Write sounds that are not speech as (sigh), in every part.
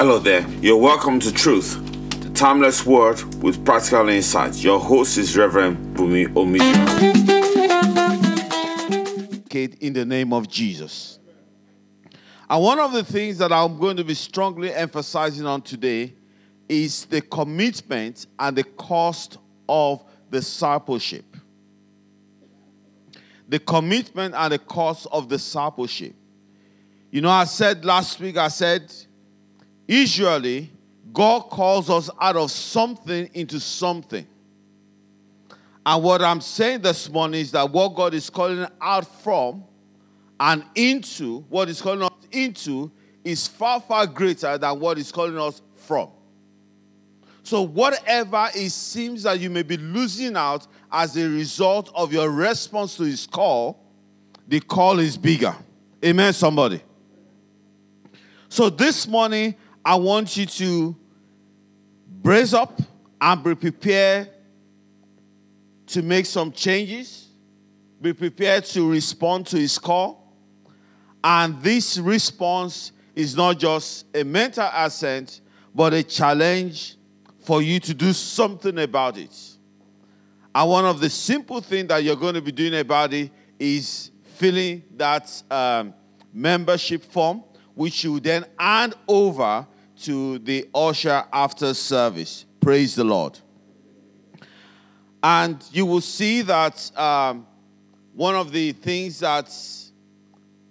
Hello there. You're welcome to Truth, the timeless word with practical insights. Your host is Reverend Bunmi Omidiran. In the name of Jesus. And one of the things that I'm going to be strongly emphasizing on today is the commitment and the cost of discipleship. The commitment and the cost of discipleship. You know, I said last week, I said, usually God calls us out of something into something. And what I'm saying this morning is that what God is calling out from and into, what He's calling us into, is far, far greater than what He's calling us from. So, whatever it seems that you may be losing out as a result of your response to His call, the call is bigger. Amen, somebody. So this morning, I want you to brace up and be prepared to make some changes, be prepared to respond to his call. And this response is not just a mental assent, but a challenge for you to do something about it. And one of the simple things that you're going to be doing about it is filling that um, membership form which you then hand over to the usher after service. Praise the Lord. And you will see that um, one of the things that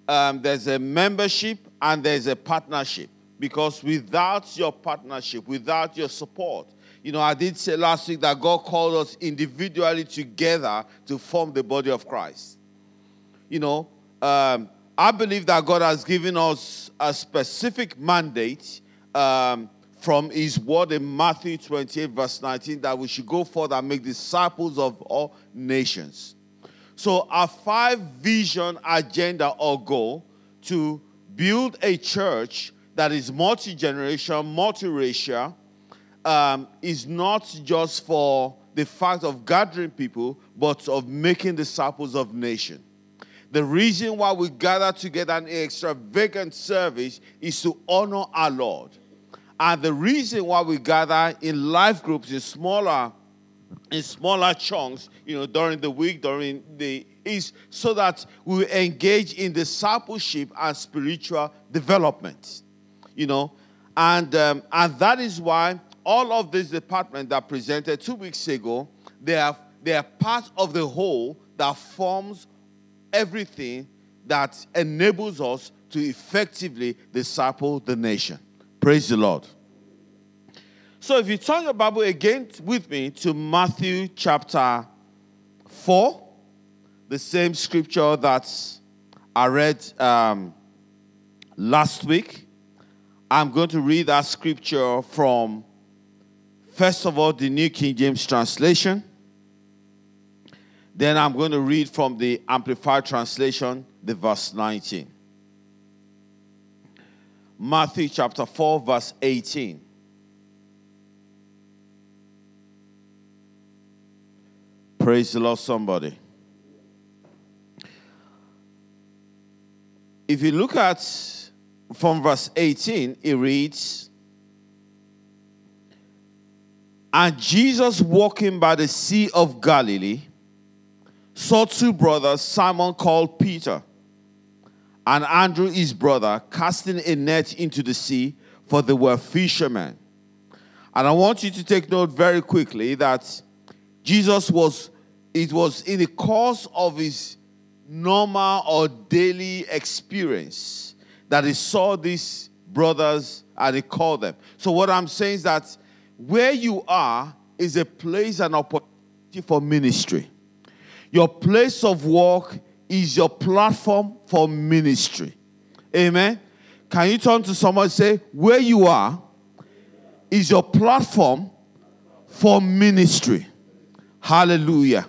um, there's a membership and there's a partnership. Because without your partnership, without your support, you know, I did say last week that God called us individually together to form the body of Christ. You know, um, I believe that God has given us a specific mandate um, from His word in Matthew 28, verse 19, that we should go forth and make disciples of all nations. So, our five vision agenda or goal to build a church that is multi generation, multiracial, um, is not just for the fact of gathering people, but of making disciples of nations. The reason why we gather together in extravagant service is to honor our Lord. And the reason why we gather in life groups in smaller in smaller chunks, you know, during the week, during the is so that we engage in discipleship and spiritual development. You know, and um, and that is why all of this department that presented two weeks ago, they are they are part of the whole that forms everything that enables us to effectively disciple the nation. Praise the Lord. So, if you turn your Bible again with me to Matthew chapter 4, the same scripture that I read um, last week, I'm going to read that scripture from, first of all, the New King James translation. Then I'm going to read from the Amplified Translation, the verse 19. Matthew chapter 4, verse 18. Praise the Lord, somebody. If you look at from verse 18, it reads, And Jesus walking by the Sea of Galilee saw two brothers, Simon called Peter, and Andrew his brother, casting a net into the sea, for they were fishermen. And I want you to take note very quickly that Jesus was, it was in the course of his normal or daily experience that he saw these brothers and he called them. So, what I'm saying is that where you are is a place and opportunity for ministry. Your place of work is your platform for ministry. Amen. Can you turn to someone and say, Where you are is your platform for ministry? Hallelujah.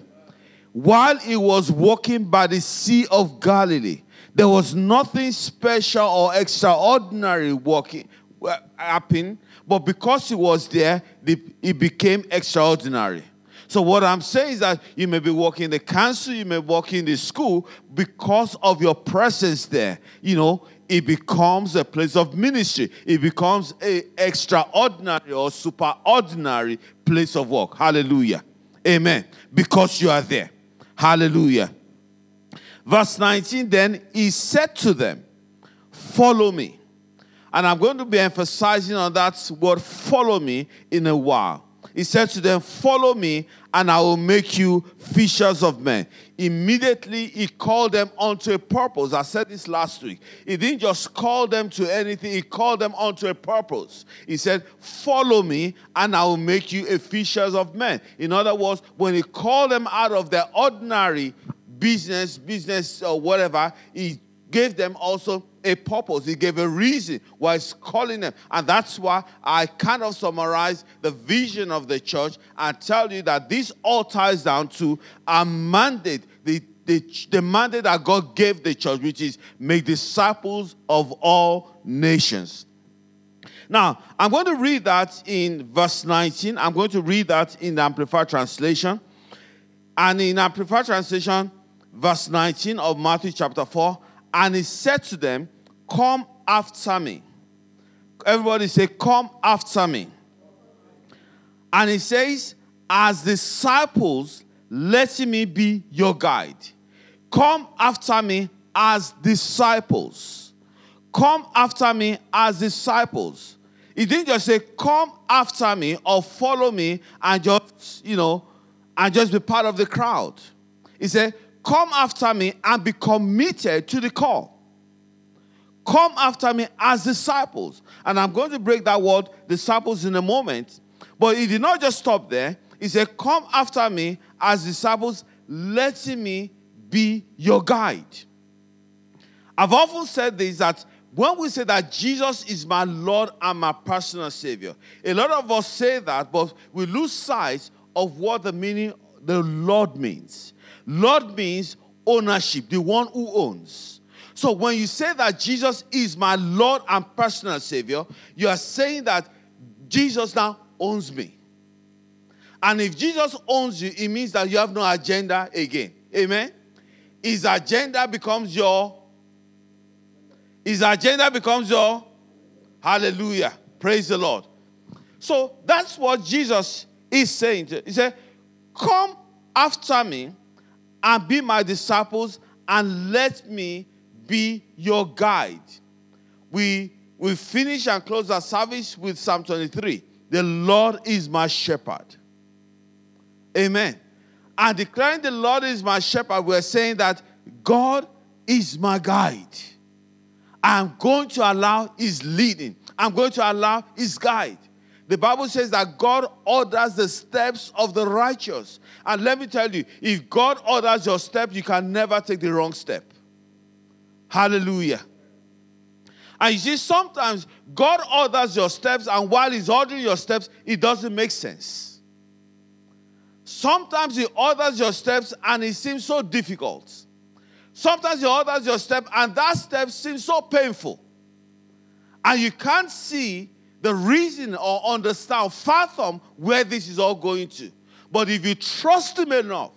While he was walking by the Sea of Galilee, there was nothing special or extraordinary walking uh, happening, but because he was there, it became extraordinary. So what I'm saying is that you may be working in the council, you may work in the school because of your presence there. You know, it becomes a place of ministry. It becomes a extraordinary or superordinary place of work. Hallelujah. Amen. Because you are there. Hallelujah. Verse 19 then, he said to them, Follow me. And I'm going to be emphasizing on that word, follow me, in a while. He said to them, Follow me, and I will make you fishers of men. Immediately, he called them unto a purpose. I said this last week. He didn't just call them to anything, he called them unto a purpose. He said, Follow me, and I will make you a fishers of men. In other words, when he called them out of their ordinary business, business, or whatever, he gave them also a purpose. He gave a reason why he's calling them. And that's why I kind of summarize the vision of the church and tell you that this all ties down to a mandate, the, the, the mandate that God gave the church, which is make disciples of all nations. Now, I'm going to read that in verse 19. I'm going to read that in the Amplified Translation. And in Amplified Translation, verse 19 of Matthew chapter 4, and he said to them, Come after me. Everybody say, Come after me. And he says, As disciples, let me be your guide. Come after me as disciples. Come after me as disciples. He didn't just say, Come after me or follow me and just, you know, and just be part of the crowd. He said, Come after me and be committed to the call. Come after me as disciples. And I'm going to break that word disciples in a moment. But he did not just stop there. He said, Come after me as disciples, letting me be your guide. I've often said this that when we say that Jesus is my Lord and my personal Savior, a lot of us say that, but we lose sight of what the meaning the Lord means. Lord means ownership, the one who owns. So when you say that Jesus is my Lord and personal Savior, you are saying that Jesus now owns me. And if Jesus owns you, it means that you have no agenda again. Amen? His agenda becomes your his agenda becomes your hallelujah. Praise the Lord. So that's what Jesus is saying. He said, Come after me and be my disciples and let me be your guide. We we finish and close our service with Psalm 23. The Lord is my shepherd. Amen. And declaring the Lord is my shepherd, we're saying that God is my guide. I'm going to allow his leading. I'm going to allow his guide. The Bible says that God orders the steps of the righteous. And let me tell you, if God orders your step, you can never take the wrong step. Hallelujah. And you see, sometimes God orders your steps, and while He's ordering your steps, it doesn't make sense. Sometimes He orders your steps, and it seems so difficult. Sometimes He orders your step, and that step seems so painful. And you can't see the reason or understand, fathom where this is all going to. But if you trust Him enough,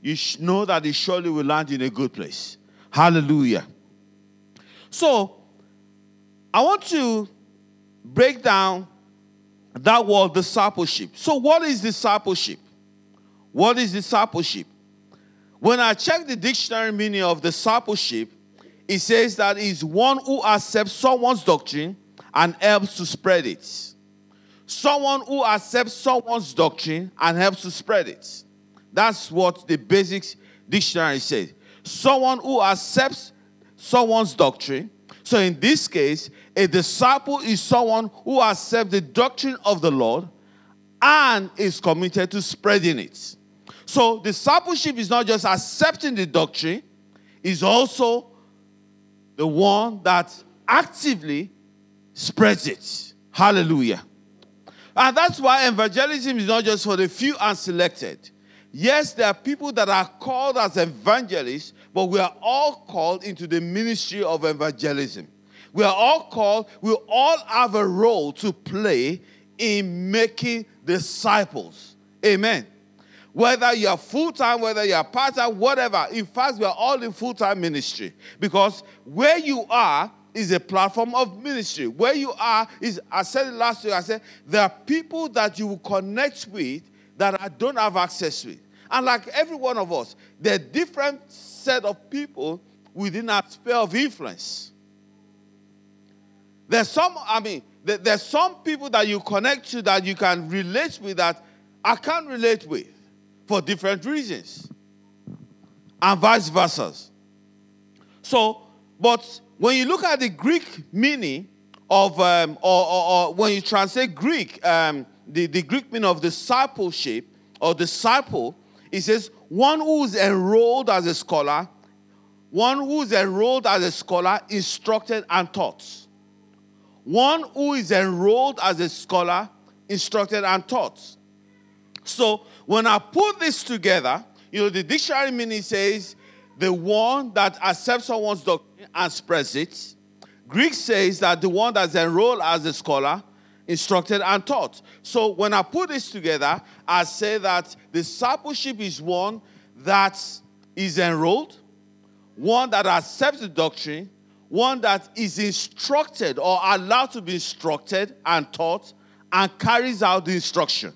you know that He surely will land in a good place. Hallelujah. So, I want to break down that word discipleship. So, what is discipleship? What is discipleship? When I check the dictionary meaning of discipleship, it says that it's one who accepts someone's doctrine and helps to spread it. Someone who accepts someone's doctrine and helps to spread it. That's what the basic dictionary says. Someone who accepts someone's doctrine. So in this case, a disciple is someone who accepts the doctrine of the Lord and is committed to spreading it. So discipleship is not just accepting the doctrine, is also the one that actively spreads it. Hallelujah. And that's why evangelism is not just for the few and selected. Yes, there are people that are called as evangelists, but we are all called into the ministry of evangelism. We are all called, we all have a role to play in making disciples. Amen. Whether you're full time, whether you're part time, whatever. In fact, we're all in full time ministry because where you are is a platform of ministry. Where you are is, I said it last week, I said, there are people that you will connect with that I don't have access with. And like every one of us, there are different set of people within our sphere of influence. There's some, I mean, there's some people that you connect to that you can relate with that I can't relate with for different reasons, and vice versa. So, but when you look at the Greek meaning of, um, or, or, or, when you translate Greek, um, the, the Greek meaning of discipleship or disciple, it says one who is enrolled as a scholar, one who is enrolled as a scholar, instructed and taught. One who is enrolled as a scholar, instructed and taught. So when I put this together, you know, the dictionary meaning says the one that accepts someone's doctrine spreads it. Greek says that the one that's enrolled as a scholar, instructed and taught. So when I put this together, I say that discipleship is one that is enrolled, one that accepts the doctrine, one that is instructed or allowed to be instructed and taught and carries out the instruction.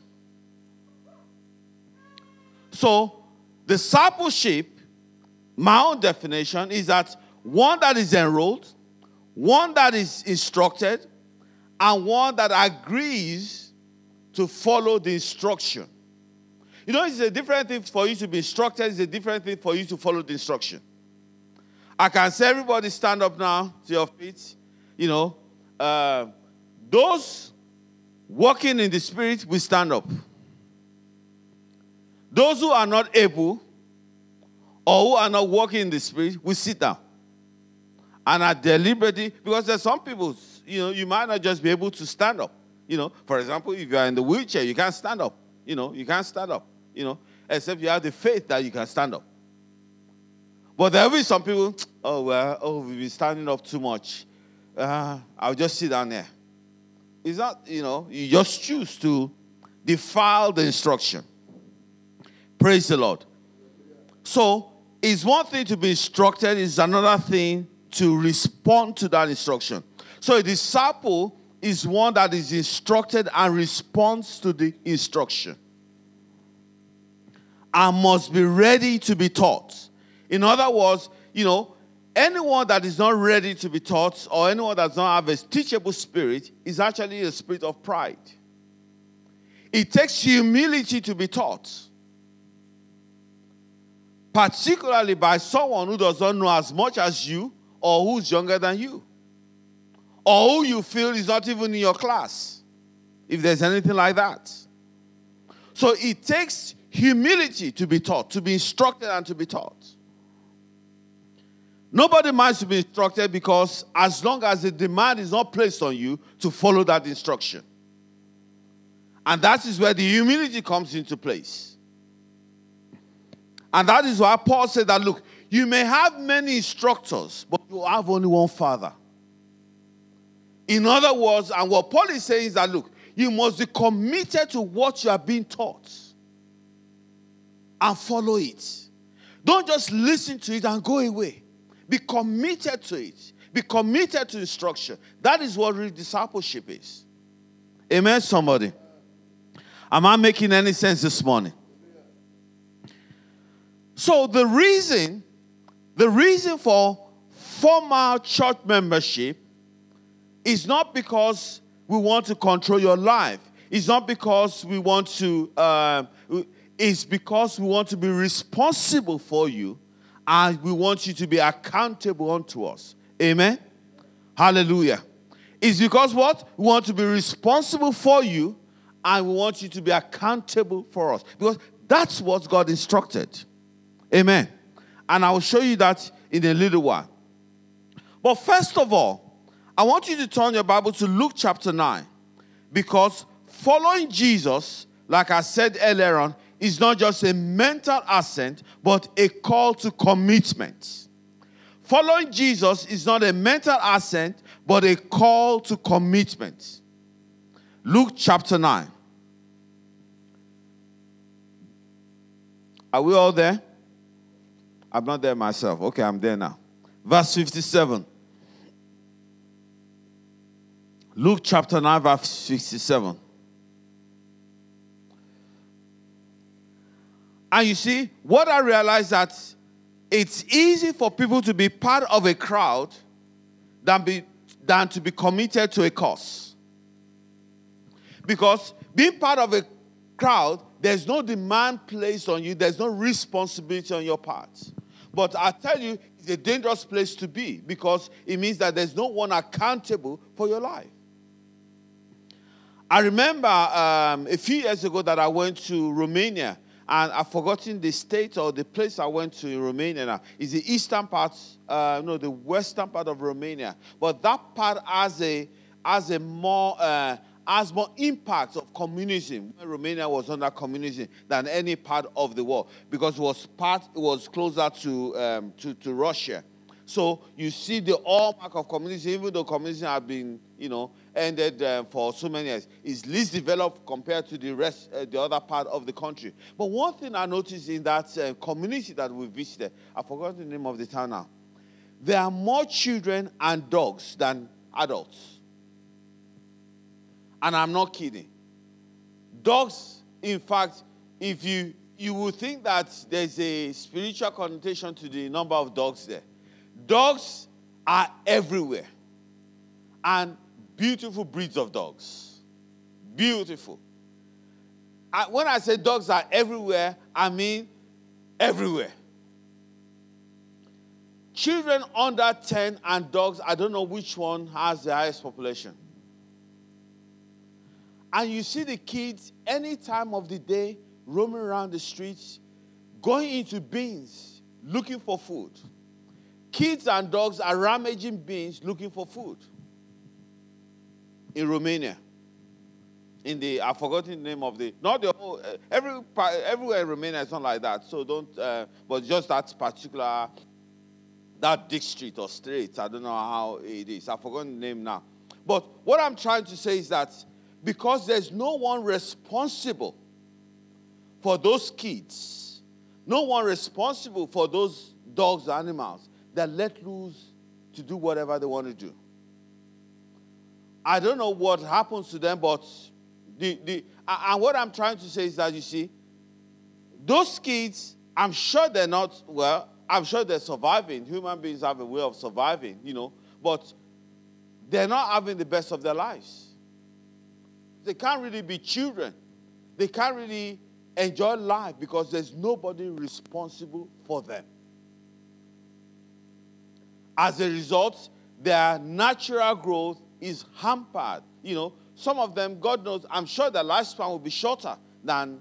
So, discipleship, my own definition, is that one that is enrolled, one that is instructed, and one that agrees to follow the instruction. You know, it's a different thing for you to be instructed, it's a different thing for you to follow the instruction. I can say, everybody stand up now to your feet. You know, uh, those walking in the spirit will stand up. Those who are not able or who are not walking in the spirit will sit down. And are deliberately, because there's some people, you know, you might not just be able to stand up. You know, for example, if you are in the wheelchair, you can't stand up. You know, you can't stand up. You know, except you have the faith that you can stand up. But there will be some people, (tsk) oh, well, oh, we've been standing up too much. Uh, I'll just sit down there. It's not, you know, you just choose to defile the instruction. Praise the Lord. So, it's one thing to be instructed, it's another thing to respond to that instruction. So, a disciple is one that is instructed and responds to the instruction and must be ready to be taught. In other words, you know, anyone that is not ready to be taught or anyone that does not have a teachable spirit is actually a spirit of pride. It takes humility to be taught particularly by someone who does not know as much as you or who's younger than you, or who you feel is not even in your class, if there's anything like that. So it takes humility to be taught, to be instructed and to be taught. Nobody minds to be instructed because as long as the demand is not placed on you to follow that instruction. And that is where the humility comes into place. And that is why Paul said that look, you may have many instructors, but you have only one father. In other words, and what Paul is saying is that look, you must be committed to what you are being taught and follow it. Don't just listen to it and go away. Be committed to it. Be committed to instruction. That is what real discipleship is. Amen, somebody. Am I making any sense this morning? So the reason, the reason for formal church membership is not because we want to control your life. It's not because we want to. Uh, it's because we want to be responsible for you, and we want you to be accountable unto us. Amen. Hallelujah. It's because what we want to be responsible for you, and we want you to be accountable for us. Because that's what God instructed. Amen. And I will show you that in a little while. But first of all, I want you to turn your Bible to Luke chapter 9 because following Jesus, like I said earlier on, is not just a mental assent, but a call to commitment. Following Jesus is not a mental assent, but a call to commitment. Luke chapter 9. Are we all there? I'm not there myself. Okay, I'm there now. Verse 57. Luke chapter 9, verse 57. And you see, what I realized that it's easy for people to be part of a crowd than, be, than to be committed to a cause. Because being part of a crowd, there's no demand placed on you, there's no responsibility on your part. But I tell you, it's a dangerous place to be because it means that there's no one accountable for your life. I remember um, a few years ago that I went to Romania and I've forgotten the state or the place I went to in Romania now. Is the eastern part, uh, no, the western part of Romania. But that part has a has a more uh, has more impact of communism when Romania was under communism than any part of the world because it was part it was closer to um, to, to Russia. So you see the hallmark of communism, even though communism has been, you know, ended uh, for so many years, is least developed compared to the rest, uh, the other part of the country. But one thing I noticed in that uh, community that we visited, I forgot the name of the town now. There are more children and dogs than adults. And I'm not kidding. Dogs, in fact, if you you would think that there's a spiritual connotation to the number of dogs there. Dogs are everywhere. And beautiful breeds of dogs. Beautiful. And when I say dogs are everywhere, I mean everywhere. Children under 10 and dogs, I don't know which one has the highest population. And you see the kids any time of the day roaming around the streets, going into bins looking for food. Kids and dogs are rummaging bins looking for food in Romania. In the, I've forgotten the name of the, not the whole, uh, every, everywhere in Romania is not like that. So don't, uh, but just that particular, that district or street, I don't know how it is. I've forgotten the name now. But what I'm trying to say is that because there's no one responsible for those kids, no one responsible for those dogs, animals, they're let loose to do whatever they want to do. I don't know what happens to them, but the, the, and what I'm trying to say is that you see, those kids, I'm sure they're not, well, I'm sure they're surviving. Human beings have a way of surviving, you know, but they're not having the best of their lives. They can't really be children. They can't really enjoy life because there's nobody responsible for them. As a result, their natural growth is hampered. You know, some of them, God knows, I'm sure their lifespan will be shorter than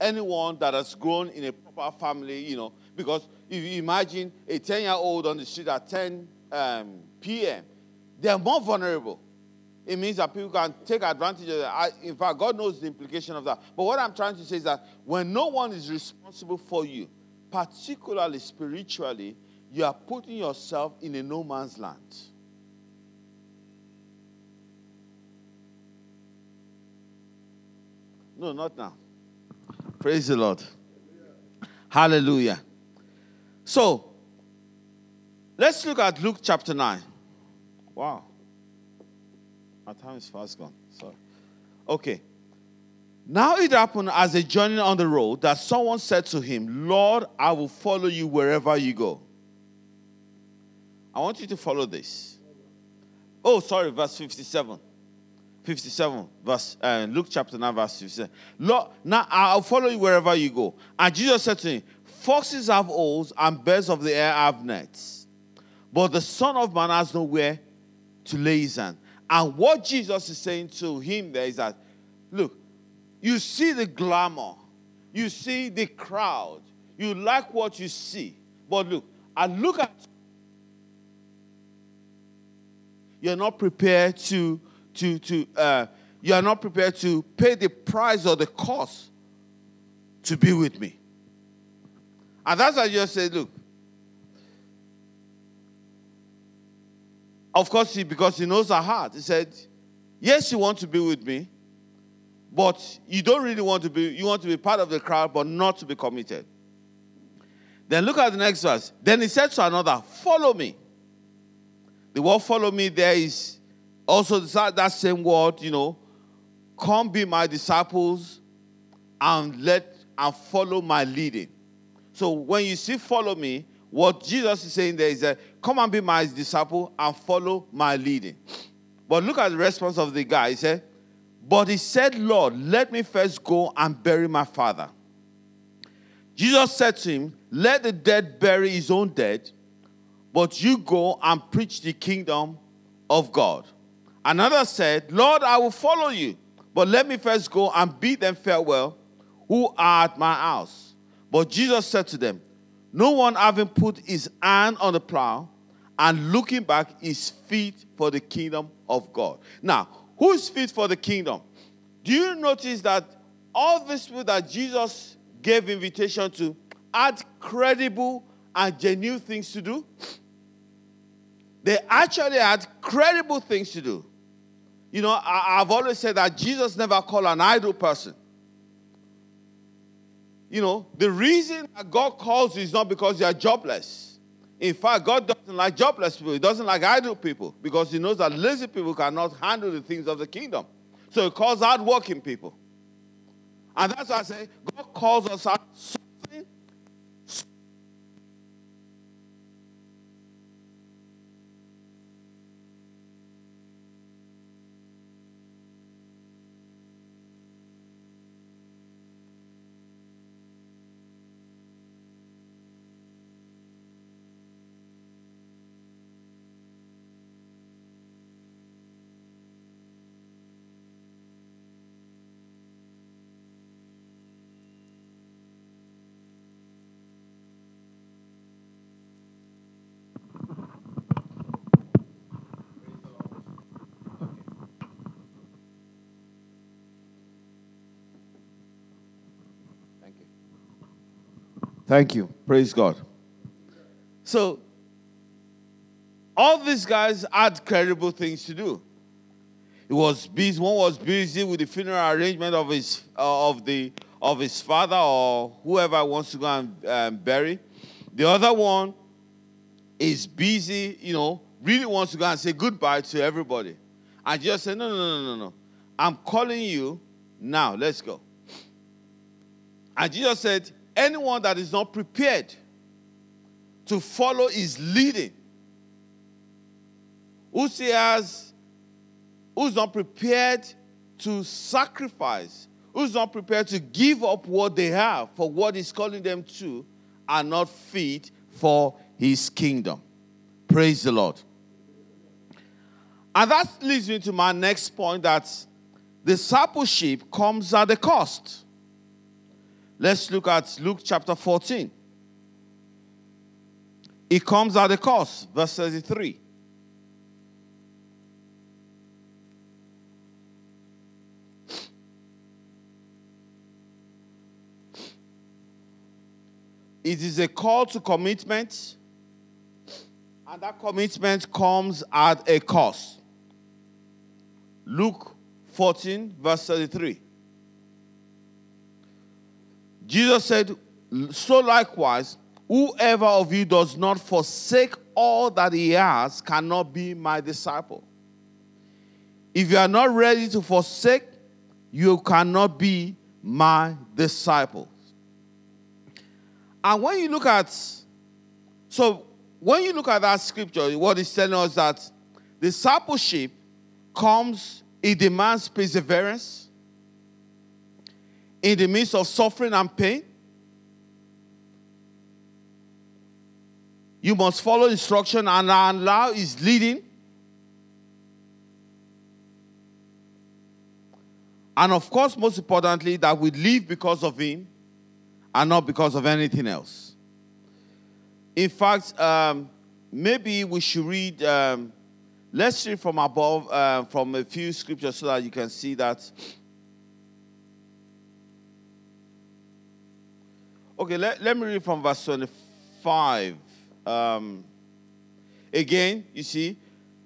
anyone that has grown in a proper family, you know, because if you imagine a 10 year old on the street at 10 um, p.m., they're more vulnerable. It means that people can take advantage of that. in fact, God knows the implication of that. But what I'm trying to say is that when no one is responsible for you, particularly spiritually, you are putting yourself in a no man's land. No, not now. Praise the Lord. Hallelujah. So, let's look at Luke chapter 9. Wow. My time is fast gone. Sorry. Okay. Now it happened as a journey on the road that someone said to him, Lord, I will follow you wherever you go. I want you to follow this. Oh, sorry, verse 57. 57, verse uh, Luke chapter 9, verse 57. Lord, now I'll follow you wherever you go. And Jesus said to him, Foxes have holes and birds of the air have nets. But the Son of Man has nowhere to lay his hand. And what Jesus is saying to him there is that, look, you see the glamour, you see the crowd, you like what you see. But look, I look at you're not prepared to to to uh, you are not prepared to pay the price or the cost to be with me. And that's why just said, look. Of course, he, because he knows our heart, he said, Yes, you want to be with me, but you don't really want to be, you want to be part of the crowd, but not to be committed. Then look at the next verse. Then he said to another, Follow me. The word follow me there is also that same word, you know, come be my disciples and let and follow my leading. So when you see follow me, what Jesus is saying there is that come and be my disciple and follow my leading. But look at the response of the guy. He said, But he said, Lord, let me first go and bury my father. Jesus said to him, Let the dead bury his own dead, but you go and preach the kingdom of God. Another said, Lord, I will follow you, but let me first go and bid them farewell who are at my house. But Jesus said to them, No one having put his hand on the plow and looking back is fit for the kingdom of God. Now, who is fit for the kingdom? Do you notice that all these people that Jesus gave invitation to had credible and genuine things to do? They actually had credible things to do. You know, I, have always said that Jesus never called an idle person. You know, the reason that God calls you is not because you are jobless. In fact, God doesn't like jobless people. He doesn't like idle people because He knows that lazy people cannot handle the things of the kingdom. So He calls hardworking people. And that's why I say God calls us out Thank you. Praise God. So, all these guys had credible things to do. It was busy. One was busy with the funeral arrangement of his uh, of the of his father or whoever wants to go and um, bury. The other one is busy. You know, really wants to go and say goodbye to everybody. And just said, no, no, no, no, no. I'm calling you now. Let's go. And Jesus said, anyone that is not prepared to follow his leading, who has, who's not prepared to sacrifice, who's not prepared to give up what they have for what he's calling them to, are not fit for his kingdom. Praise the Lord. And that leads me to my next point that discipleship comes at a cost. Let's look at Luke chapter 14. It comes at a cost, verse 33. It is a call to commitment, and that commitment comes at a cost. Luke 14, verse 33. Jesus said, So likewise, whoever of you does not forsake all that he has cannot be my disciple. If you are not ready to forsake, you cannot be my disciple. And when you look at, so when you look at that scripture, what is telling us that discipleship comes, it demands perseverance in the midst of suffering and pain. You must follow instruction and allow his leading. And of course, most importantly, that we live because of him and not because of anything else. In fact, um, maybe we should read, um, let's read from above, uh, from a few scriptures so that you can see that Okay, let, let me read from verse 25. Um, again, you see,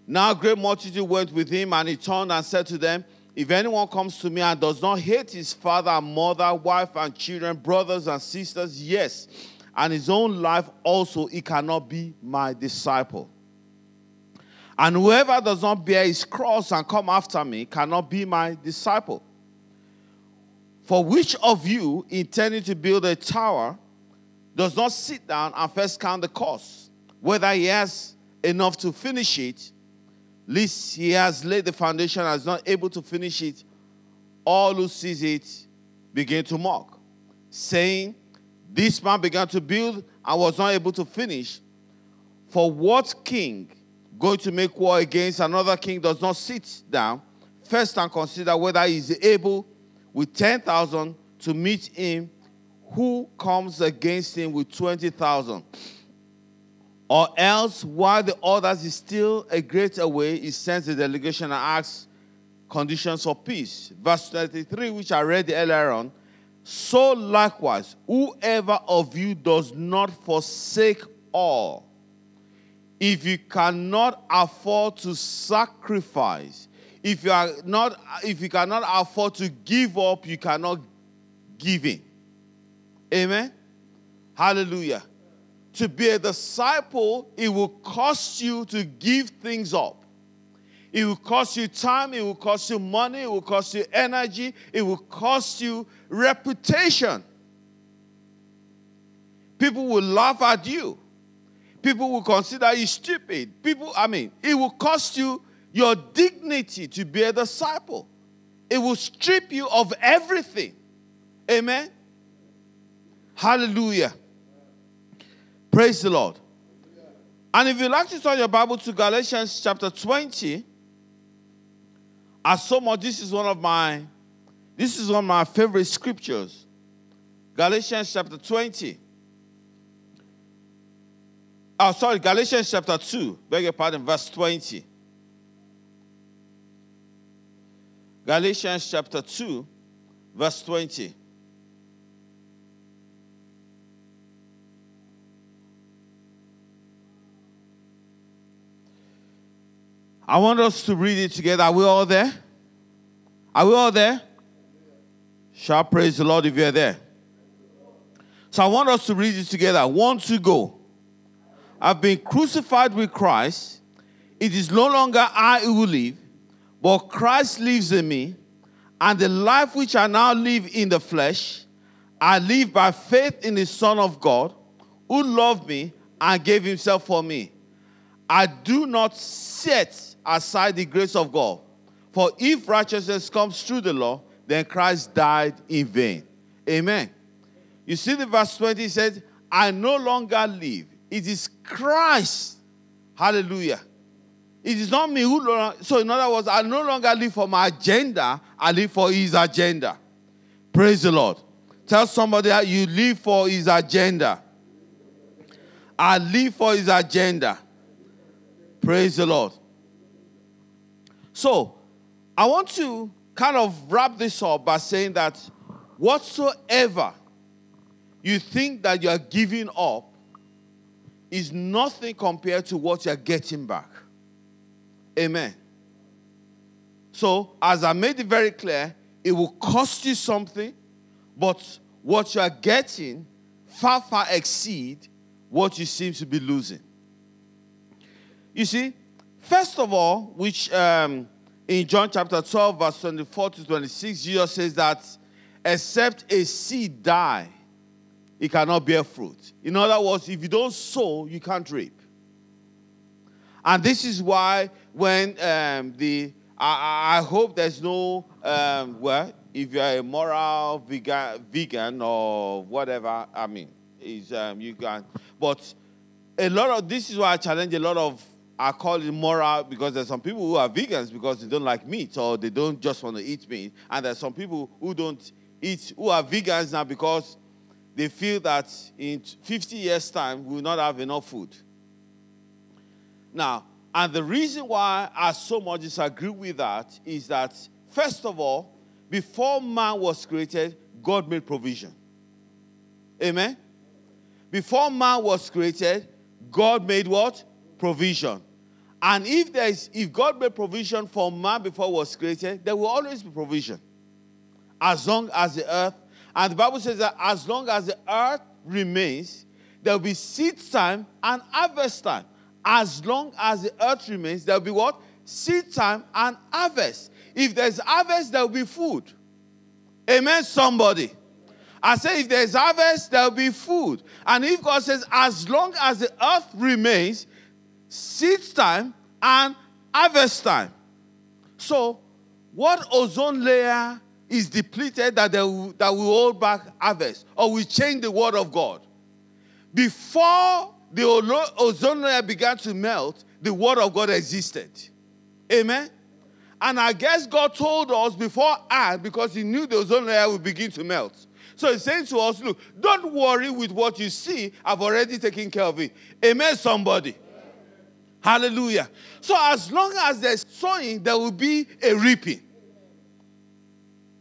now great multitude went with him, and he turned and said to them, If anyone comes to me and does not hate his father and mother, wife and children, brothers and sisters, yes, and his own life also, he cannot be my disciple. And whoever does not bear his cross and come after me cannot be my disciple. For which of you, intending to build a tower, does not sit down and first count the cost, whether he has enough to finish it, lest he has laid the foundation and is not able to finish it, all who sees it begin to mock, saying, This man began to build and was not able to finish. For what king going to make war against another king does not sit down first and consider whether he is able with 10,000 to meet him who comes against him with 20,000? Or else, while the others is still a great way, he sends a delegation and asks conditions of peace. Verse 33, which I read earlier on. So likewise, whoever of you does not forsake all, if you cannot afford to sacrifice, if you are not, if you cannot afford to give up, you cannot give in. Amen. Hallelujah. To be a disciple, it will cost you to give things up. It will cost you time, it will cost you money, it will cost you energy, it will cost you reputation. People will laugh at you. People will consider you stupid. People, I mean, it will cost you your dignity to be a disciple. It will strip you of everything. Amen. Hallelujah. Praise the Lord. And if you like to turn your Bible to Galatians chapter 20, as so much, this is one of my this is one of my favorite scriptures. Galatians chapter 20. Oh, sorry, Galatians chapter 2, beg your pardon, verse 20. Galatians chapter 2, verse 20. I want us to read it together. Are we all there? Are we all there? Shall praise the Lord if you're there. So I want us to read it together. One to go. I've been crucified with Christ. It is no longer I who live, but Christ lives in me. And the life which I now live in the flesh, I live by faith in the Son of God, who loved me and gave himself for me. I do not set aside the grace of God. For if righteousness comes through the law, then Christ died in vain. Amen. You see the verse 20 says, I no longer live. It is Christ. Hallelujah. It is not me who. So, in other words, I no longer live for my agenda, I live for his agenda. Praise the Lord. Tell somebody that you live for his agenda. I live for his agenda. Praise the Lord. So, I want to kind of wrap this up by saying that whatsoever you think that you are giving up is nothing compared to what you're getting back. Amen. So, as I made it very clear, it will cost you something, but what you are getting far, far exceed what you seem to be losing. You see, First of all, which um, in John chapter 12, verse 24 to 26, Jesus says that except a seed die, it cannot bear fruit. In other words, if you don't sow, you can't reap. And this is why when um, the I, I, hope there's no um, well, if you're a moral vegan, vegan or whatever, I mean, is um, you can. But a lot of this is why I challenge a lot of I call it moral because there's some people who are vegans because they don't like meat or they don't just want to eat meat. And there's some people who don't eat, who are vegans now because they feel that in 50 years' time we will not have enough food. Now, and the reason why I so much disagree with that is that, first of all, before man was created, God made provision. Amen? Before man was created, God made what? Provision. And if there is, if God made provision for man before was created, there will always be provision. As long as the earth, and the Bible says that as long as the earth remains, there'll be seed time and harvest time. As long as the earth remains, there'll be what? Seed time and harvest. If there's harvest, there'll be food. Amen, somebody. I say, if there's harvest, there'll be food. And if God says, as long as the earth remains, seed time and harvest time. So, what ozone layer is depleted that, they will, that will hold back harvest or will change the word of God? Before the ozone layer began to melt, the word of God existed. Amen. And I guess God told us before and because he knew the ozone layer would begin to melt. So he's saying to us, look, don't worry with what you see. I've already taken care of it. Amen, somebody. Hallelujah. So as long as there's sowing, there will be a reaping.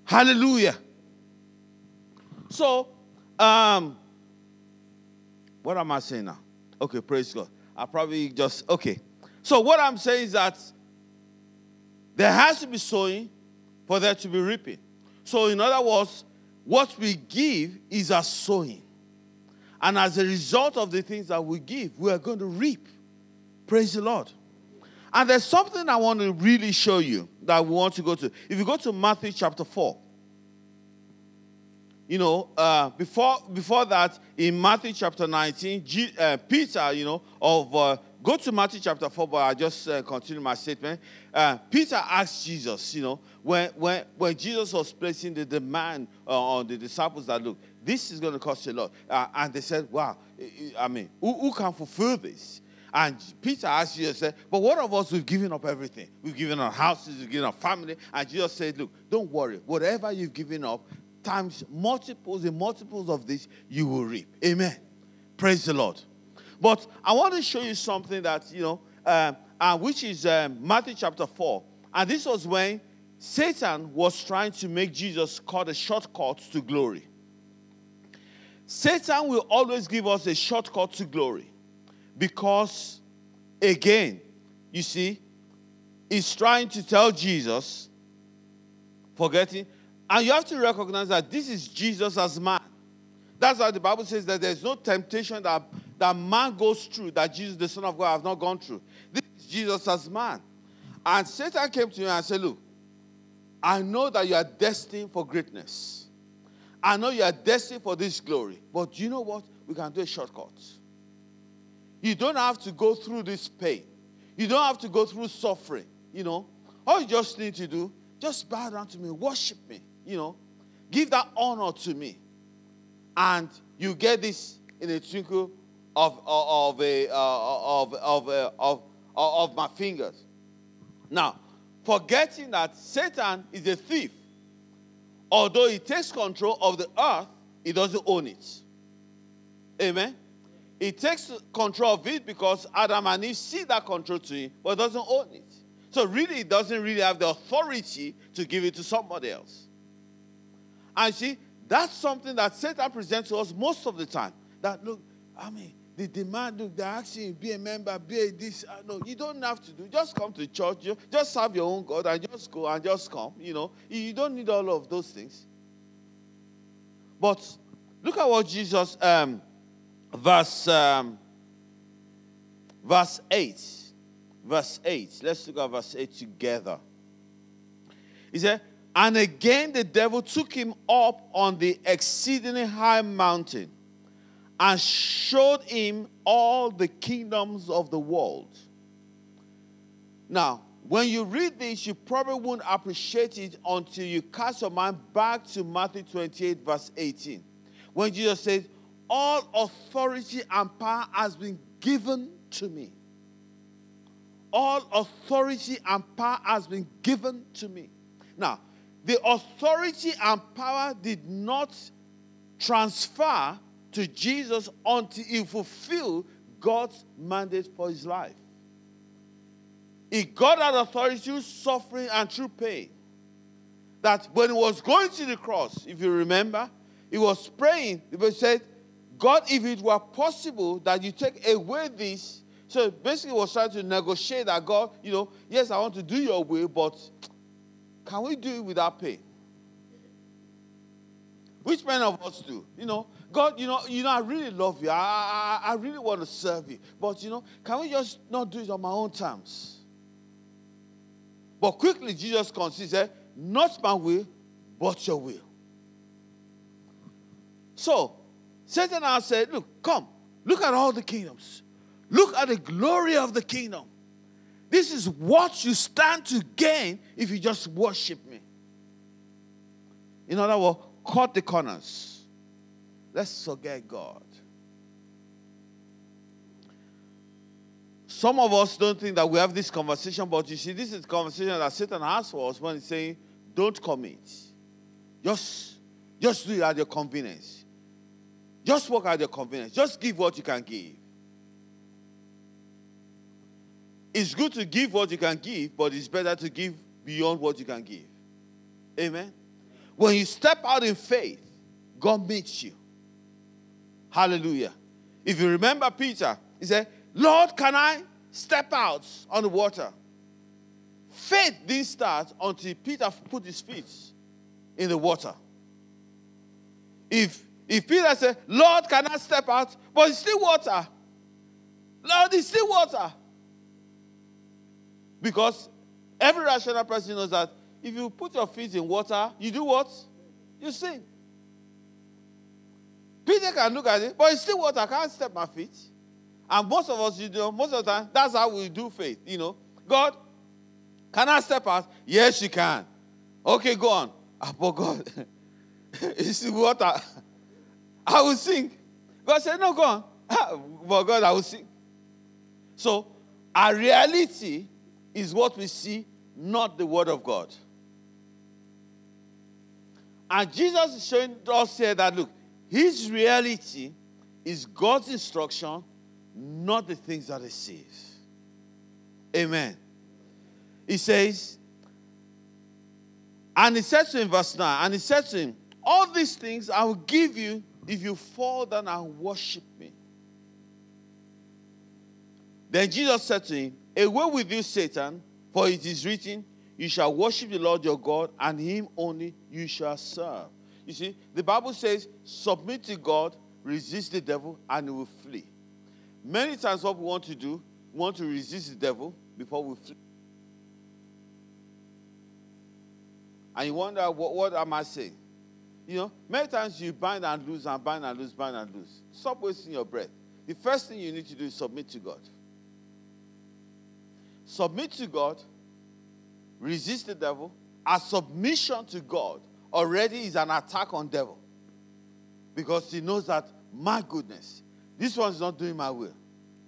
Hallelujah. So, um, what am I saying now? Okay, praise God. I probably just okay. So what I'm saying is that there has to be sowing for there to be reaping. So, in other words, what we give is a sowing. And as a result of the things that we give, we are going to reap. Praise the Lord. And there's something I want to really show you that we want to go to. If you go to Matthew chapter 4, you know, uh, before, before that, in Matthew chapter 19, G, uh, Peter, you know, of, uh, go to Matthew chapter 4, but I just uh, continue my statement. Uh, Peter asked Jesus, you know, when, when, when Jesus was placing the demand uh, on the disciples that, look, this is going to cost a lot. and they said, wow, I mean, who, who can fulfill this? And Peter asked Jesus, said, But what of us? We've given up everything. We've given our houses, we've given our family. And Jesus said, Look, don't worry. Whatever you've given up, times multiples and multiples of this, you will reap. Amen. Praise the Lord. But I want to show you something that, you know, uh, uh, which is um, Matthew chapter 4. And this was when Satan was trying to make Jesus cut a shortcut to glory. Satan will always give us a shortcut to glory because, again, you see, he's trying to tell Jesus, forgetting, and you have to recognize that this is Jesus as man. That's why the Bible says that there's no temptation that, that man goes through that Jesus, the Son of God, has not gone through. This is Jesus as man. And Satan came to him and said, Look, I know that you are destined for greatness. I know you are destined for this glory. But do you know what? We can do a shortcut. You don't have to go through this pain. You don't have to go through suffering. You know, all you just need to do, just bow down to me, worship me you know, give that honor to me. And you get this in a twinkle of, of, a, uh, of, of, uh, of, of my fingers. Now, forgetting that Satan is a thief, although he takes control of the earth, he doesn't own it. Amen? He takes control of it because Adam and Eve see that control to him, but doesn't own it. So really, he doesn't really have the authority to give it to somebody else. And see, that's something that Satan presents to us most of the time. That look, I mean, the demand, look, they're asking be a member, be a this. Uh, no, you don't have to do. Just come to church. You, just serve your own God and just go and just come. You know, you don't need all of those things. But look at what Jesus, um, verse, um, verse 8. Verse 8. Let's look at verse 8 together. He said, and again, the devil took him up on the exceedingly high mountain and showed him all the kingdoms of the world. Now, when you read this, you probably won't appreciate it until you cast your mind back to Matthew 28, verse 18, when Jesus says, All authority and power has been given to me. All authority and power has been given to me. Now, the authority and power did not transfer to Jesus until he fulfilled God's mandate for his life. He got that authority through suffering and through pain. That when he was going to the cross, if you remember, he was praying. He said, God, if it were possible that you take away this. So basically, he was trying to negotiate that God, you know, yes, I want to do your will, but can we do it without pain? Which many of us do? You know, God, you know, you know, I really love you. I, I, I really want to serve you. But you know, can we just not do it on my own terms? But quickly Jesus said, Not my will, but your will. So Satan now said, Look, come, look at all the kingdoms. Look at the glory of the kingdom. This is what you stand to gain if you just worship me. In other words, cut the corners. Let's forget God. Some of us don't think that we have this conversation, but you see, this is conversation that Satan has for us when he's saying, Don't commit. Just, just do it at your convenience. Just work at your convenience. Just give what you can give. It's good to give what you can give, but it's better to give beyond what you can give. Amen. When you step out in faith, God meets you. Hallelujah. If you remember Peter, he said, Lord, can I step out on the water? Faith didn't start until Peter put his feet in the water. If, if Peter said, Lord, can I step out? But it's still water. Lord, it's still water. Because every rational person knows that if you put your feet in water, you do what? You sink. Peter can look at it, but it's still water. I can't step my feet. And most of us, you know, most of the time, that's how we do faith. You know, God, can I step out? Yes, you can. Okay, go on. Oh, but God, (laughs) it's water. (laughs) I will sink. God said, No, go on. (laughs) but God, I will sink. So, our reality is what we see, not the Word of God. And Jesus is showing us here that look, his reality is God's instruction, not the things that he sees. Amen. He says, and he says to him, verse 9, and he says to him, All these things I will give you if you fall down and worship me. Then Jesus said to him, Away with you, Satan, for it is written, You shall worship the Lord your God, and him only you shall serve. You see, the Bible says, Submit to God, resist the devil, and he will flee. Many times, what we want to do, we want to resist the devil before we flee. And you wonder, what, what am I saying? You know, many times you bind and lose and bind and lose, bind and lose. Stop wasting your breath. The first thing you need to do is submit to God submit to God, resist the devil. A submission to God already is an attack on devil. Because he knows that, my goodness, this one's not doing my will.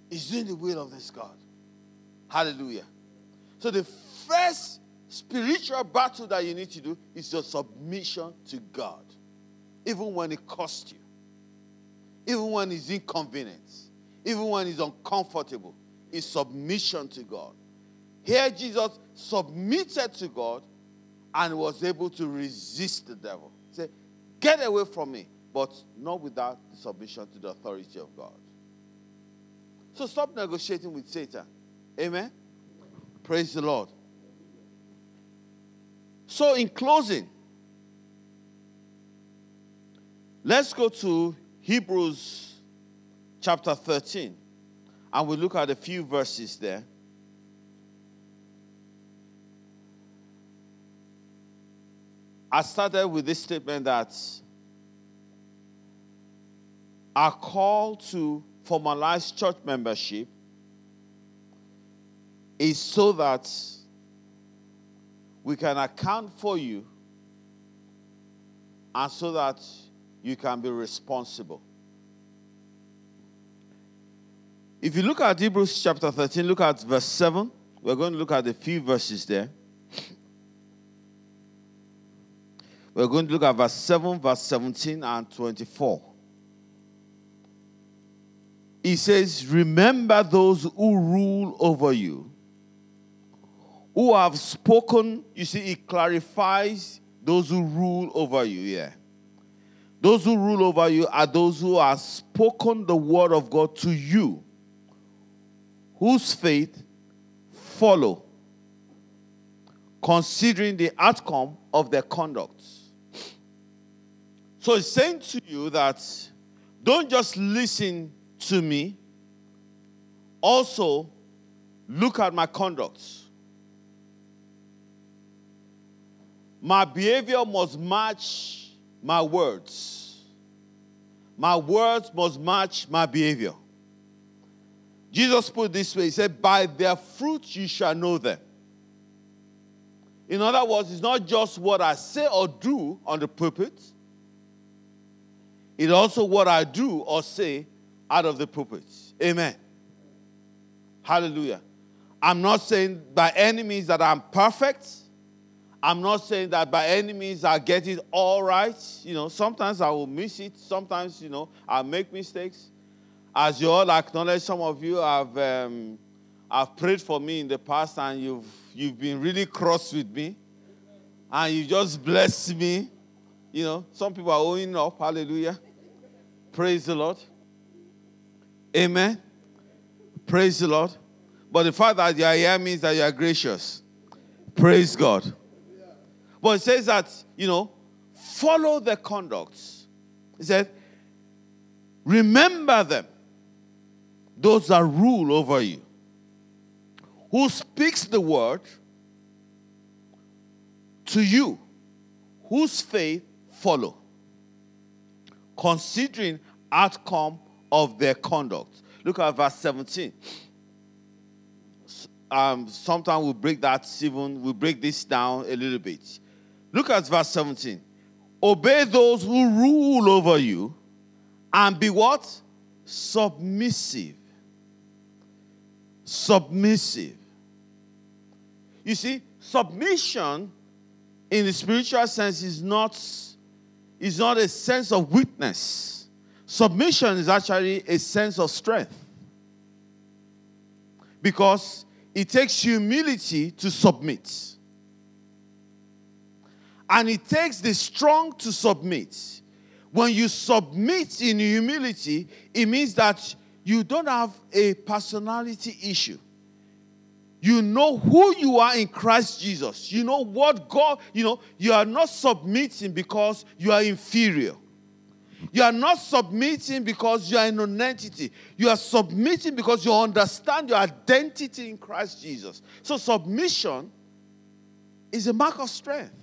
He's doing the will of this God. Hallelujah. So the first spiritual battle that you need to do is your submission to God. Even when it costs you. Even when it's inconvenient. Even when it's uncomfortable. It's submission to God. Here, Jesus submitted to God and was able to resist the devil. Say, Get away from me, but not without the submission to the authority of God. So stop negotiating with Satan. Amen? Praise the Lord. So, in closing, let's go to Hebrews chapter 13 and we look at a few verses there. I started with this statement that our call to formalize church membership is so that we can account for you and so that you can be responsible. If you look at Hebrews chapter 13, look at verse 7. We're going to look at a few verses there. We're going to look at verse 7, verse 17, and 24. He says, Remember those who rule over you, who have spoken. You see, he clarifies those who rule over you. Yeah. Those who rule over you are those who have spoken the word of God to you, whose faith follow, considering the outcome of their conduct. So it's saying to you that don't just listen to me, also look at my conduct. My behavior must match my words. My words must match my behavior. Jesus put this way He said, By their fruit you shall know them. In other words, it's not just what I say or do on the pulpit, it's also what I do or say out of the pulpit. Amen. Hallelujah. I'm not saying by any means that I'm perfect. I'm not saying that by any means I get it all right. You know, sometimes I will miss it. Sometimes, you know, I make mistakes. As you all acknowledge, some of you have, um, have prayed for me in the past and you've, you've been really cross with me. And you just blessed me. You know, some people are owing up. Hallelujah. Praise the Lord. Amen. Praise the Lord. But the fact that you are here means that you are gracious. Praise God. But it says that, you know, follow the conducts. He said, remember them, those that rule over you, who speaks the word to you, whose faith follow considering outcome of their conduct. Look at verse 17. Um, sometimes we break that even we break this down a little bit. Look at verse 17. Obey those who rule over you and be what? Submissive. Submissive. You see, submission in the spiritual sense is not is not a sense of weakness. Submission is actually a sense of strength. Because it takes humility to submit. And it takes the strong to submit. When you submit in humility, it means that you don't have a personality issue. You know who you are in Christ Jesus. You know what God, you know, you are not submitting because you are inferior. You are not submitting because you are an entity. You are submitting because you understand your identity in Christ Jesus. So submission is a mark of strength.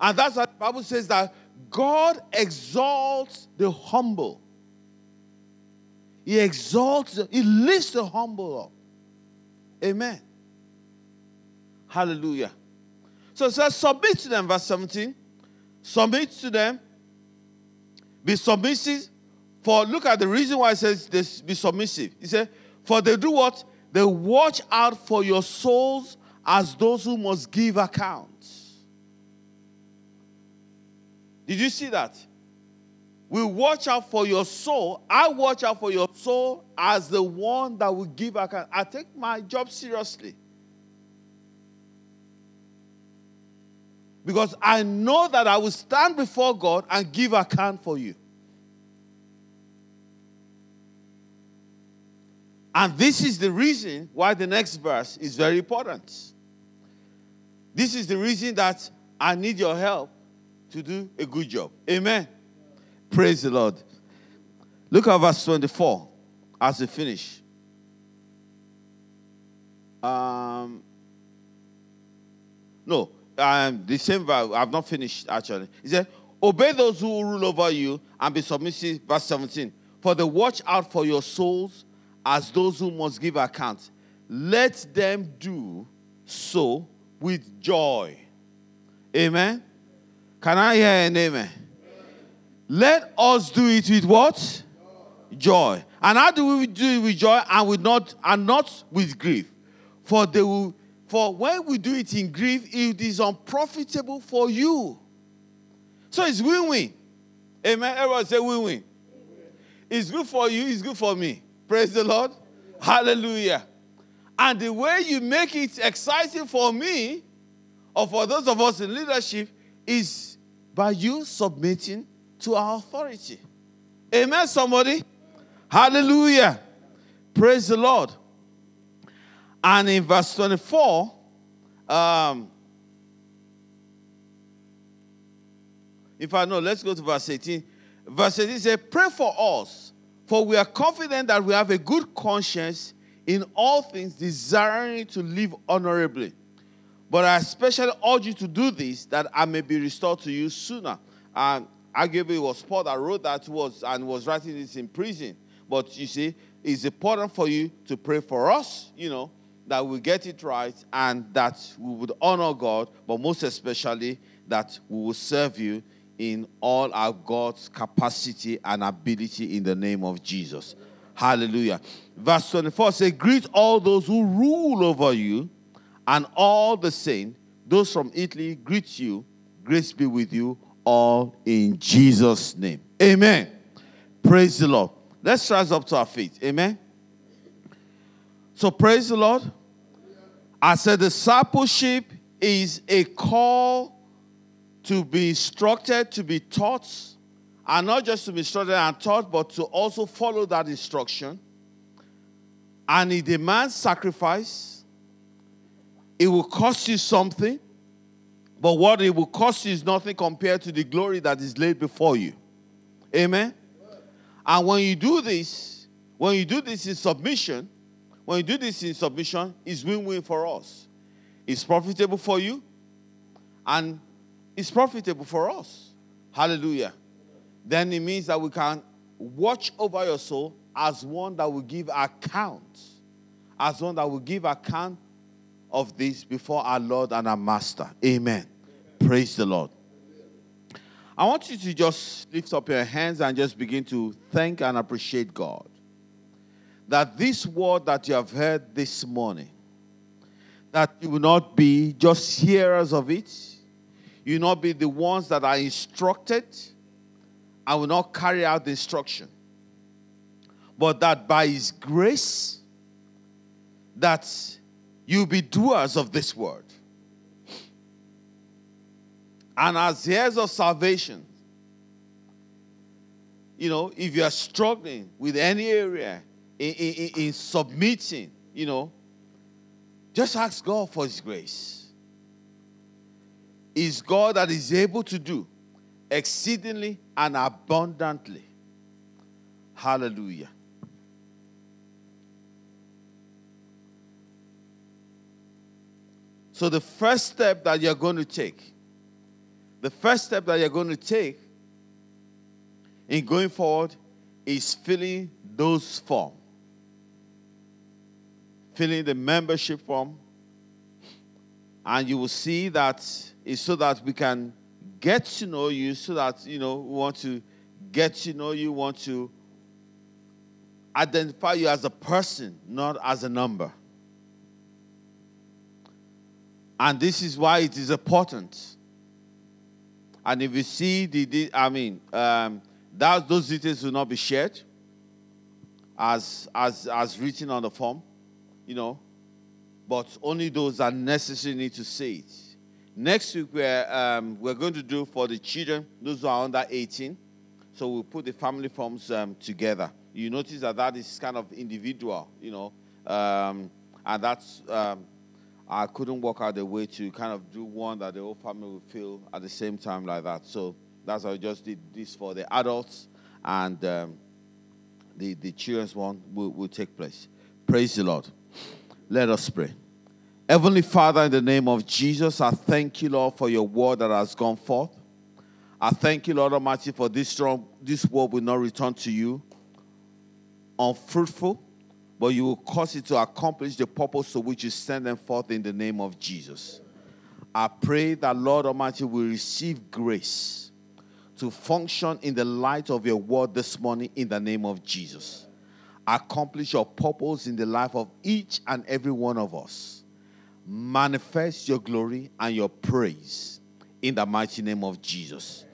And that's what the Bible says that God exalts the humble he exalts, he lifts the humble up. Amen. Hallelujah. So it says, submit to them, verse 17. Submit to them. Be submissive. For look at the reason why it says this be submissive. He said, For they do what? They watch out for your souls as those who must give accounts. Did you see that? Will watch out for your soul. I watch out for your soul as the one that will give account. I take my job seriously. Because I know that I will stand before God and give account for you. And this is the reason why the next verse is very important. This is the reason that I need your help to do a good job. Amen. Praise the Lord. Look at verse 24 as we finish. Um, no, um, the same verse. I've not finished actually. He said, Obey those who rule over you and be submissive. Verse 17. For they watch out for your souls as those who must give account. Let them do so with joy. Amen. Can I hear an amen? Let us do it with what? Joy. And how do we do it with joy and with not and not with grief? For they will for when we do it in grief, it is unprofitable for you. So it's win-win. Amen. Everyone say win-win. It's good for you, it's good for me. Praise the Lord. Hallelujah. And the way you make it exciting for me, or for those of us in leadership, is by you submitting to our authority. Amen, somebody? Hallelujah. Praise the Lord. And in verse 24, um, If I know, let's go to verse 18. Verse 18 says, Pray for us, for we are confident that we have a good conscience in all things, desiring to live honorably. But I especially urge you to do this that I may be restored to you sooner. And arguably, was Paul that wrote that was and was writing this in prison. But you see, it's important for you to pray for us, you know, that we get it right and that we would honor God, but most especially that we will serve you in all our God's capacity and ability in the name of Jesus. Hallelujah. Verse 24 says, Greet all those who rule over you and all the saints. Those from Italy greet you. Grace be with you all in Jesus' name. Amen. Praise the Lord. Let's rise up to our feet. Amen. So praise the Lord. I said discipleship is a call to be instructed, to be taught, and not just to be instructed and taught, but to also follow that instruction. And it demands sacrifice. It will cost you something, but what it will cost you is nothing compared to the glory that is laid before you. Amen. And when you do this, when you do this in submission, when you do this in submission, it's win-win for us. It's profitable for you, and it's profitable for us. Hallelujah. Then it means that we can watch over your soul as one that will give account, as one that will give account of this before our Lord and our Master. Amen. Praise the Lord. I want you to just lift up your hands and just begin to thank and appreciate God. That this word that you have heard this morning, that you will not be just hearers of it, you will not be the ones that are instructed and will not carry out the instruction, but that by His grace, that you be doers of this word and as heirs of salvation, you know, if you are struggling with any area in, in, in, submitting, you know, just ask God for His grace. Is God that is able to do exceedingly and abundantly. Hallelujah. So, the first step that you're going to take the first step that you're going to take in going forward is filling those forms. Filling the membership form. And you will see that it's so that we can get to know you, so that, you know, we want to get to know you, want to identify you as a person, not as a number. And this is why it is important and if you see the, the I mean, um, that, those details will not be shared as, as, as written on the form, you know, but only those that necessarily need to see it. Next week, we're, um, we're going to do for the children, those who are under 18. So we'll put the family forms um, together. You notice that that is kind of individual, you know, um, and that's um, I couldn't work out a way to kind of do one that the whole family would feel at the same time like that. So that's why I just did this for the adults and um, the, the children's one will, will take place. Praise the Lord. Let us pray. Heavenly Father, in the name of Jesus, I thank you, Lord, for your word that has gone forth. I thank you, Lord Almighty, for this strong, this word will not return to you unfruitful but you will cause it to accomplish the purpose to which you send them forth in the name of Jesus. I pray that Lord Almighty will receive grace to function in the light of your word this morning in the name of Jesus. Accomplish your purpose in the life of each and every one of us. Manifest your glory and your praise in the mighty name of Jesus.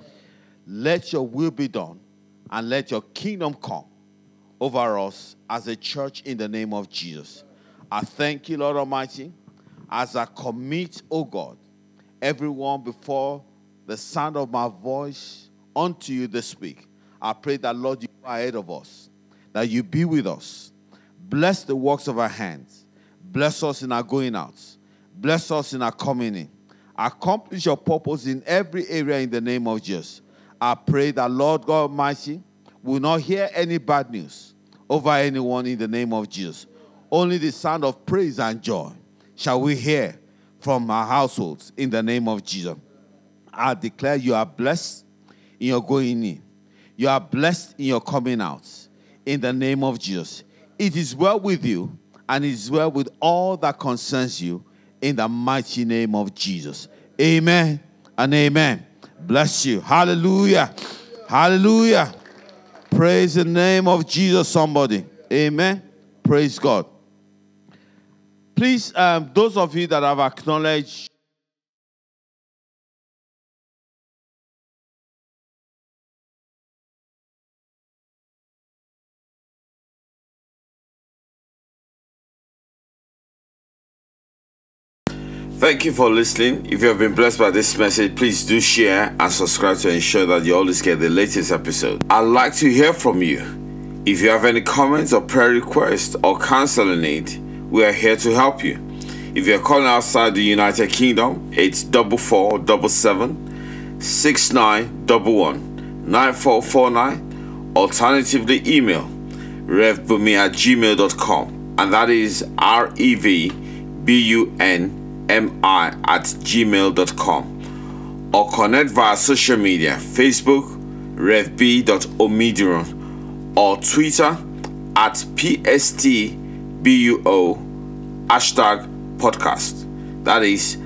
Let your will be done and let your kingdom come over us as a church in the name of Jesus. I thank you, Lord Almighty, as I commit, oh God, everyone before the sound of my voice unto you this week. I pray that, Lord, you are ahead of us, that you be with us. Bless the works of our hands. Bless us in our going out. Bless us in our coming in. Accomplish your purpose in every area in the name of Jesus. I pray that Lord God Almighty will not hear any bad news over anyone in the name of Jesus. Only the sound of praise and joy shall we hear from our households in the name of Jesus. I declare you are blessed in your going in. You are blessed in your coming out in the name of Jesus. It is well with you and it is well with all that concerns you in the mighty name of Jesus. Amen and amen. Bless you. Hallelujah. Hallelujah. Praise the name of Jesus, somebody. Amen. Praise God. Please, um, those of you that have acknowledged Thank you for listening. If you have been blessed by this message, please do share and subscribe to ensure that you always get the latest episode. I'd like to hear from you. If you have any comments or prayer requests or counseling need, we are here to help you. If you're calling outside the United Kingdom, it's double four double seven six nine double one nine four four nine. Alternatively, email revbunmi at gmail.com and that is R E V B U N M I at gmail.com or connect via social media Facebook revb.omidiran or Twitter at PSTBUO hashtag podcast. That is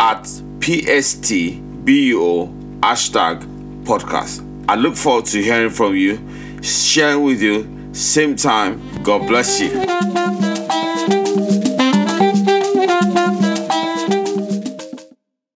at PSTBUO hashtag podcast. I look forward to hearing from you, sharing with you, same time. God bless you.